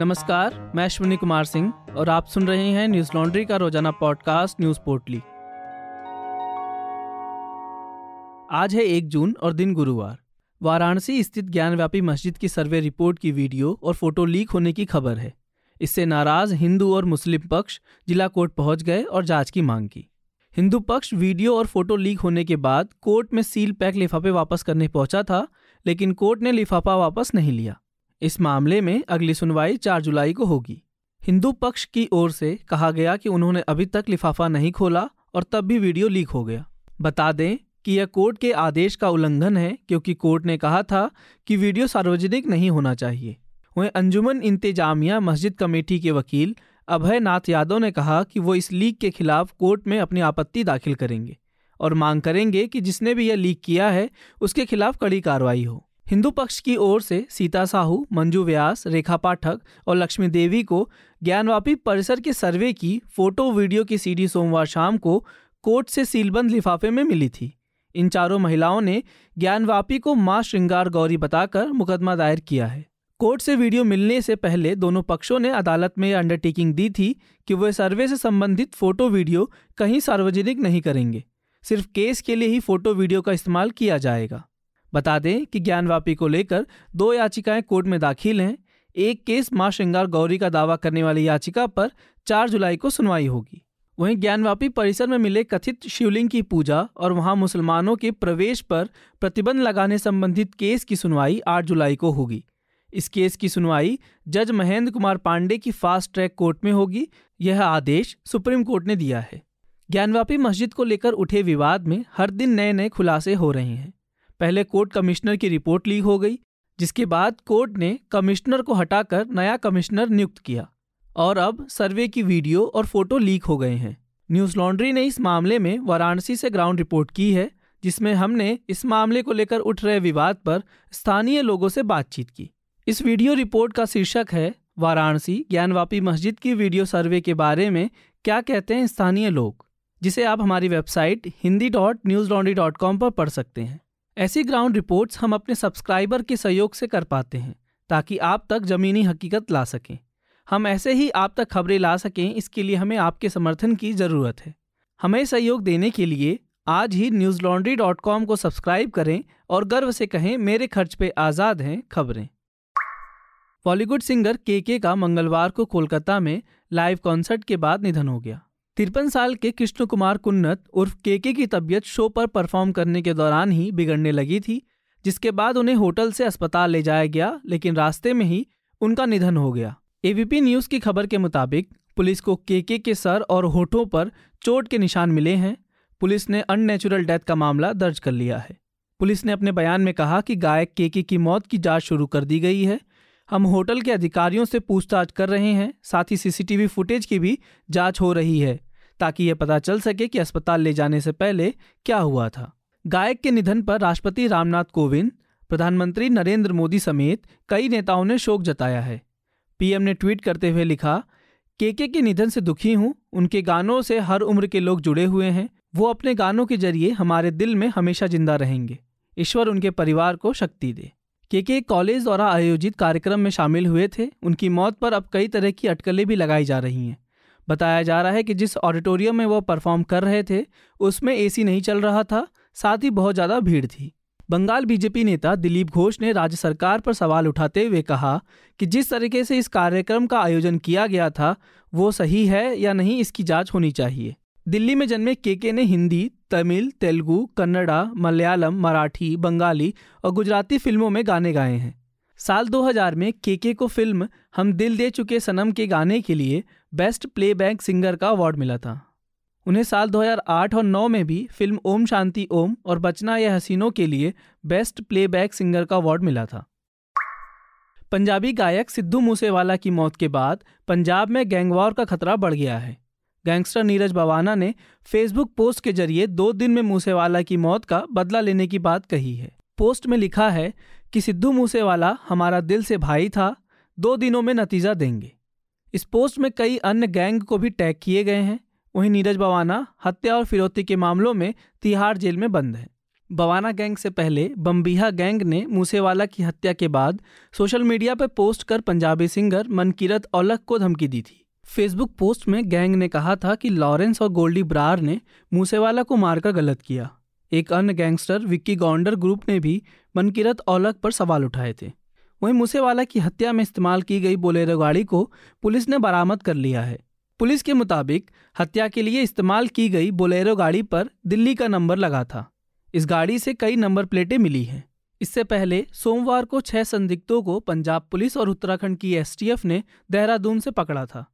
नमस्कार, मैं अश्विनी कुमार सिंह और आप सुन रहे हैं न्यूज़ लॉन्ड्री का रोज़ाना पॉडकास्ट न्यूज़ पोर्टली। आज है एक जून और दिन गुरुवार। वाराणसी स्थित ज्ञानव्यापी मस्जिद की सर्वे रिपोर्ट की वीडियो और फ़ोटो लीक होने की खबर है। इससे नाराज़ हिंदू और मुस्लिम पक्ष जिला कोर्ट पहुँच गए और जाँच की मांग की। हिंदू पक्ष वीडियो और फ़ोटो लीक होने के बाद कोर्ट में सील पैक लिफाफे वापस करने पहुँचा था, लेकिन कोर्ट ने लिफाफा वापस नहीं लिया। इस मामले में अगली सुनवाई चार जुलाई को होगी। हिंदू पक्ष की ओर से कहा गया कि उन्होंने अभी तक लिफाफा नहीं खोला और तब भी वीडियो लीक हो गया। बता दें कि यह कोर्ट के आदेश का उल्लंघन है, क्योंकि कोर्ट ने कहा था कि वीडियो सार्वजनिक नहीं होना चाहिए। वहीं अंजुमन इंतजामिया मस्जिद कमेटी के वकील अभय नाथ यादव ने कहा कि वो इस लीक के खिलाफ कोर्ट में अपनी आपत्ति दाखिल करेंगे और मांग करेंगे कि जिसने भी यह लीक किया है, उसके खिलाफ कड़ी कार्रवाई हो। हिंदू पक्ष की ओर से सीता साहू, मंजू व्यास, रेखा पाठक और लक्ष्मी देवी को ज्ञानवापी परिसर के सर्वे की फ़ोटो, वीडियो की सीडी सोमवार शाम को कोर्ट से सीलबंद लिफाफे में मिली थी। इन चारों महिलाओं ने ज्ञानवापी को माँ श्रृंगार गौरी बताकर मुकदमा दायर किया है। कोर्ट से वीडियो मिलने से पहले दोनों पक्षों ने अदालत में अंडरटेकिंग दी थी कि वे सर्वे से संबंधित फ़ोटो, वीडियो कहीं सार्वजनिक नहीं करेंगे। सिर्फ़ केस के लिए ही फ़ोटो, वीडियो का इस्तेमाल किया जाएगा। बता दें कि ज्ञानवापी को लेकर दो याचिकाएँ कोर्ट में दाखिल हैं। एक केस माँ श्रृंगार गौरी का दावा करने वाली याचिका पर 4 जुलाई को सुनवाई होगी। वहीं ज्ञानवापी परिसर में मिले कथित शिवलिंग की पूजा और वहाँ मुसलमानों के प्रवेश पर प्रतिबंध लगाने संबंधित केस की सुनवाई 8 जुलाई को होगी। इस केस की सुनवाई जज महेंद्र कुमार पांडे की फास्ट ट्रैक कोर्ट में होगी। यह आदेश सुप्रीम कोर्ट ने दिया है। ज्ञानवापी मस्जिद को लेकर उठे विवाद में हर दिन नए नए खुलासे हो रहे हैं। पहले कोर्ट कमिश्नर की रिपोर्ट लीक हो गई, जिसके बाद कोर्ट ने कमिश्नर को हटाकर नया कमिश्नर नियुक्त किया। और अब सर्वे की वीडियो और फ़ोटो लीक हो गए हैं। न्यूज़ लॉन्ड्री ने इस मामले में वाराणसी से ग्राउंड रिपोर्ट की है, जिसमें हमने इस मामले को लेकर उठ रहे विवाद पर स्थानीय लोगों से बातचीत की। इस वीडियो रिपोर्ट का शीर्षक है, वाराणसी ज्ञानवापी मस्जिद की वीडियो सर्वे के बारे में क्या कहते हैं स्थानीय लोग जिसे आप हमारी website Hindi dot Newslaundry dot com पर पढ़ सकते हैं। ऐसी ग्राउंड रिपोर्ट्स हम अपने सब्सक्राइबर के सहयोग से कर पाते हैं, ताकि आप तक जमीनी हकीकत ला सकें। हम ऐसे ही आप तक खबरें ला सकें, इसके लिए हमें आपके समर्थन की ज़रूरत है। हमें सहयोग देने के लिए आज ही न्यूज़ लॉन्ड्री डॉट कॉम को सब्सक्राइब करें और गर्व से कहें, मेरे खर्च पे आज़ाद हैं खबरें। बॉलीवुड सिंगर के के का मंगलवार को कोलकाता में लाइव कॉन्सर्ट के बाद निधन हो गया। तिरपन साल के कृष्ण कुमार कुन्नत उर्फ़ के के की तबीयत शो पर परफॉर्म करने के दौरान ही बिगड़ने लगी थी, जिसके बाद उन्हें होटल से अस्पताल ले जाया गया, लेकिन रास्ते में ही उनका निधन हो गया। एबीपी न्यूज़ की खबर के मुताबिक, पुलिस को केके के सर और होठों पर चोट के निशान मिले हैं। पुलिस ने अननेचुरल डेथ का मामला दर्ज कर लिया है। पुलिस ने अपने बयान में कहा कि गायक केके की मौत की जाँच शुरू कर दी गई है। हम होटल के अधिकारियों से पूछताछ कर रहे हैं, साथ ही सीसीटीवी फुटेज की भी जाँच हो रही है। ताकि यह पता चल सके कि अस्पताल ले जाने से पहले क्या हुआ था। गायक के निधन पर राष्ट्रपति रामनाथ कोविंद, प्रधानमंत्री नरेंद्र मोदी समेत कई नेताओं ने शोक जताया है। पीएम ने ट्वीट करते हुए लिखा, केके के निधन से दुखी हूँ, उनके गानों से हर उम्र के लोग जुड़े हुए हैं, वो अपने गानों के ज़रिए हमारे दिल में हमेशा ज़िंदा रहेंगे। ईश्वर उनके परिवार को शक्ति दे। के के कॉलेज द्वारा आयोजित कार्यक्रम में शामिल हुए थे। उनकी मौत पर अब कई तरह की अटकलें भी लगाई जा रही हैं। बताया जा रहा है कि जिस ऑडिटोरियम में वो परफॉर्म कर रहे थे, उसमें एसी नहीं चल रहा था, साथ ही बहुत ज़्यादा भीड़ थी। बंगाल बीजेपी नेता दिलीप घोष ने राज्य सरकार पर सवाल उठाते हुए कहा कि जिस तरीके से इस कार्यक्रम का आयोजन किया गया था, वो सही है या नहीं इसकी जाँच होनी चाहिए। दिल्ली में जन्मे केके ने हिंदी, तमिल, तेलुगु, कन्नड़ा, मलयालम, मराठी, बंगाली और गुजराती फ़िल्मों में गाने गाए हैं। साल 2000 में केके को फ़िल्म हम दिल दे चुके सनम के गाने के लिए बेस्ट प्लेबैक सिंगर का अवार्ड मिला था। उन्हें साल 2008 और 9 में भी फ़िल्म ओम शांति ओम और बचना या हसीनों के लिए बेस्ट प्लेबैक सिंगर का अवार्ड मिला था। पंजाबी गायक सिद्धू मूसेवाला की मौत के बाद पंजाब में गैंगवॉर का खतरा बढ़ गया है। गैंगस्टर नीरज बवाना ने फेसबुक पोस्ट के ज़रिए दो दिन में मूसेवाला की मौत का बदला लेने की बात कही है। पोस्ट में लिखा है कि सिद्धू मूसेवाला हमारा दिल से भाई था, दो दिनों में नतीजा देंगे। इस पोस्ट में कई अन्य गैंग को भी टैग किए गए हैं। वहीं नीरज बवाना हत्या और फिरौती के मामलों में तिहाड़ जेल में बंद है। बवाना गैंग से पहले बम्बीहा गैंग ने मूसेवाला की हत्या के बाद सोशल मीडिया पर पोस्ट कर पंजाबी सिंगर मनकीरत औलख को धमकी दी थी। फेसबुक पोस्ट में गैंग ने कहा था कि लॉरेंस और गोल्डी ब्रार ने मूसेवाला को मारकर गलत किया। एक अन्य गैंगस्टर विक्की गौंडर ग्रुप ने भी मनकीरत औलख पर सवाल उठाए थे। वहीं मूसेवाला की हत्या में इस्तेमाल की गई बोलेरो गाड़ी को पुलिस ने बरामद कर लिया है। पुलिस के मुताबिक हत्या के लिए इस्तेमाल की गई बोलेरो गाड़ी पर दिल्ली का नंबर लगा था। इस गाड़ी से कई नंबर प्लेटें मिली हैं। इससे पहले सोमवार को छह संदिग्धों को पंजाब पुलिस और उत्तराखंड की एसटीएफ ने देहरादून से पकड़ा था।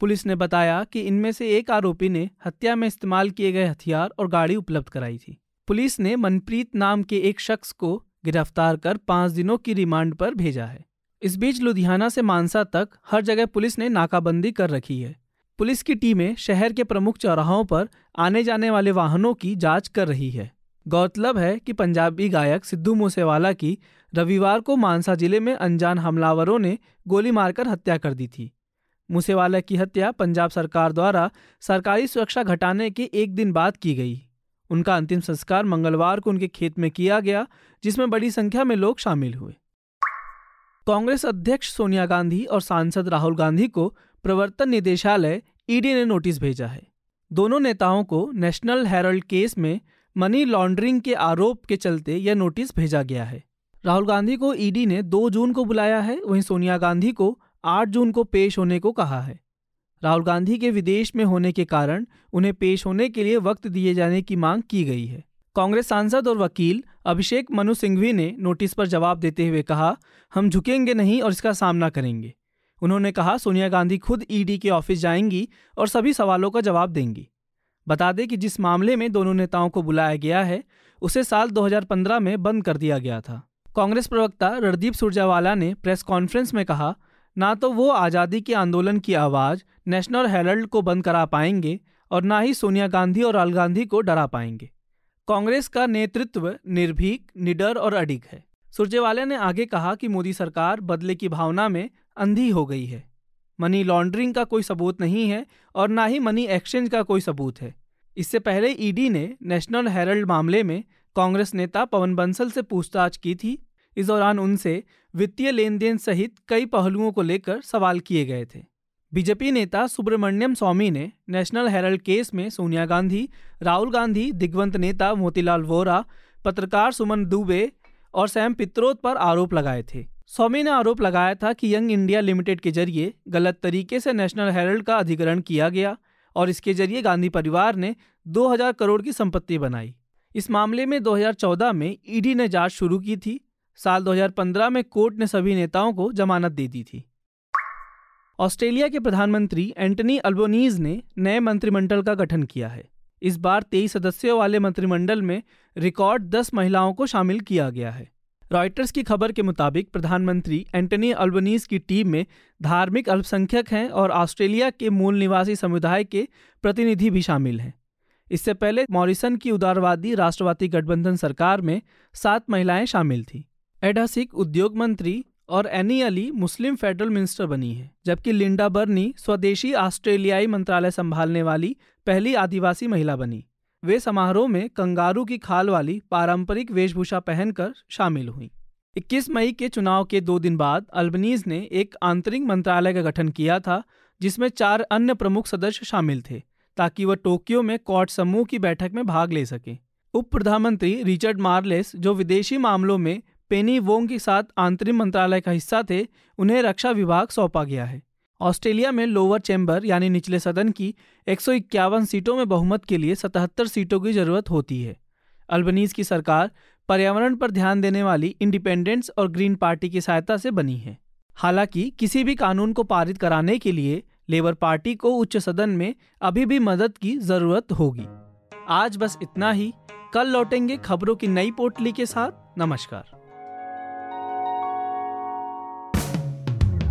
पुलिस ने बताया कि इनमें से एक आरोपी ने हत्या में इस्तेमाल किए गए हथियार और गाड़ी उपलब्ध कराई थी। पुलिस ने मनप्रीत नाम के एक शख्स को गिरफ़्तार कर पाँच दिनों की रिमांड पर भेजा है। इस बीच लुधियाना से मानसा तक हर जगह पुलिस ने नाकाबंदी कर रखी है। पुलिस की टीमें शहर के प्रमुख चौराहों पर आने जाने वाले वाहनों की जाँच कर रही है। गौरतलब है कि पंजाबी गायक सिद्धू मूसेवाला की रविवार को मानसा ज़िले में अनजान हमलावरों ने गोली मारकर हत्या कर दी थी। मूसेवाला की हत्या पंजाब सरकार द्वारा सरकारी सुरक्षा घटाने के एक दिन बाद की गई। उनका अंतिम संस्कार मंगलवार को उनके खेत में किया गया, जिसमें बड़ी संख्या में लोग शामिल हुए। कांग्रेस अध्यक्ष सोनिया गांधी और सांसद राहुल गांधी को प्रवर्तन निदेशालय ईडी ने नोटिस भेजा है। दोनों नेताओं को नेशनल हेरल्ड केस में मनी लॉन्ड्रिंग के आरोप के चलते यह नोटिस भेजा गया है। राहुल गांधी को ईडी ने 2 जून को बुलाया है, वहीं सोनिया गांधी को 8 जून को पेश होने को कहा है। राहुल गांधी के विदेश में होने के कारण उन्हें पेश होने के लिए वक्त दिए जाने की मांग की गई है। कांग्रेस सांसद और वकील अभिषेक मनु सिंघवी ने नोटिस पर जवाब देते हुए कहा, हम झुकेंगे नहीं और इसका सामना करेंगे। उन्होंने कहा, सोनिया गांधी खुद ईडी के ऑफ़िस जाएँगी और सभी सवालों का जवाब देंगी। बता दें कि जिस मामले में दोनों नेताओं को बुलाया गया है, उसे साल 2015 में बंद कर दिया गया था। कांग्रेस प्रवक्ता रणदीप सुरजेवाला ने प्रेस कॉन्फ्रेंस में कहा ना तो वो आज़ादी के आंदोलन की आवाज़ नेशनल हेरल्ड को बंद करा पाएँगे और ना ही सोनिया गांधी और राहुल गांधी को डरा पाएँगे। कांग्रेस का नेतृत्व निर्भीक, निडर और अडिग है। सुरजेवाला ने आगे कहा कि मोदी सरकार बदले की भावना में अंधी हो गई है। मनी लॉन्ड्रिंग का कोई सबूत नहीं है और ना ही मनी एक्सचेंज का कोई सबूत है। इससे पहले ईडी ने नेशनल हेरल्ड मामले में कांग्रेस नेता पवन बंसल से पूछताछ की थी इस दौरान उनसे वित्तीय लेन देन सहित कई पहलुओं को लेकर सवाल किए गए थे। बीजेपी नेता सुब्रमण्यम स्वामी ने नेशनल हेरल्ड केस में सोनिया गांधी, राहुल गांधी, दिग्वंत नेता मोतीलाल वोरा, पत्रकार सुमन दुबे और सैम पित्रोत पर आरोप लगाए थे। स्वामी ने आरोप लगाया था कि यंग इंडिया लिमिटेड के ज़रिए गलत तरीके से नेशनल हेरल्ड का अधिग्रहण किया गया और इसके ज़रिए गांधी परिवार ने 2000 करोड़ की संपत्ति बनाई। इस मामले में 2014 में ईडी ने जाँच शुरू की थी साल 2015 में कोर्ट ने सभी नेताओं को जमानत दे दी थी। ऑस्ट्रेलिया के प्रधानमंत्री एंटनी अल्बोनीज ने नए मंत्रिमंडल का गठन किया है। इस बार तेईस सदस्यों वाले मंत्रिमंडल में रिकॉर्ड दस महिलाओं को शामिल किया गया है। रॉयटर्स की खबर के मुताबिक प्रधानमंत्री एंटनी अल्बनीज की टीम में धार्मिक अल्पसंख्यक हैं और ऑस्ट्रेलिया के मूल निवासी समुदाय के प्रतिनिधि भी शामिल हैं। इससे पहले मॉरिसन की उदारवादी राष्ट्रवादी गठबंधन सरकार में सात महिलाएँ शामिल थीं। एडहसिक उद्योग मंत्री और एनी अली मुस्लिम फेडरल मिनिस्टर बनी है, जबकि लिंडा बर्नी स्वदेशी ऑस्ट्रेलियाई मंत्रालय संभालने वाली पहली आदिवासी महिला बनी। वे समारोह में कंगारू की खाल वाली पारंपरिक वेशभूषा पहनकर शामिल हुई। 21 मई के चुनाव के दो दिन बाद अल्बनीज ने एक आंतरिक मंत्रालय का गठन किया था, जिसमें चार अन्य प्रमुख सदस्य शामिल थे, ताकि वह टोक्यो में कॉट समूह की बैठक में भाग ले सके। उप प्रधानमंत्री रिचर्ड मार्लेस, जो विदेशी मामलों में पेनी वोंग के साथ आंतरिक मंत्रालय का हिस्सा थे, उन्हें रक्षा विभाग सौंपा गया है। ऑस्ट्रेलिया में लोअर चैम्बर यानी निचले सदन की एक सौ इक्यावन सीटों में बहुमत के लिए 77 सीटों की ज़रूरत होती है। अल्बनीज की सरकार पर्यावरण पर ध्यान देने वाली इंडिपेंडेंट्स और ग्रीन पार्टी की सहायता से बनी है। हालाँकि किसी भी कानून को पारित कराने के लिए लेबर पार्टी को उच्च सदन में अभी भी मदद की ज़रूरत होगी। आज बस इतना ही। कल लौटेंगे खबरों की नई पोटली के साथ। नमस्कार।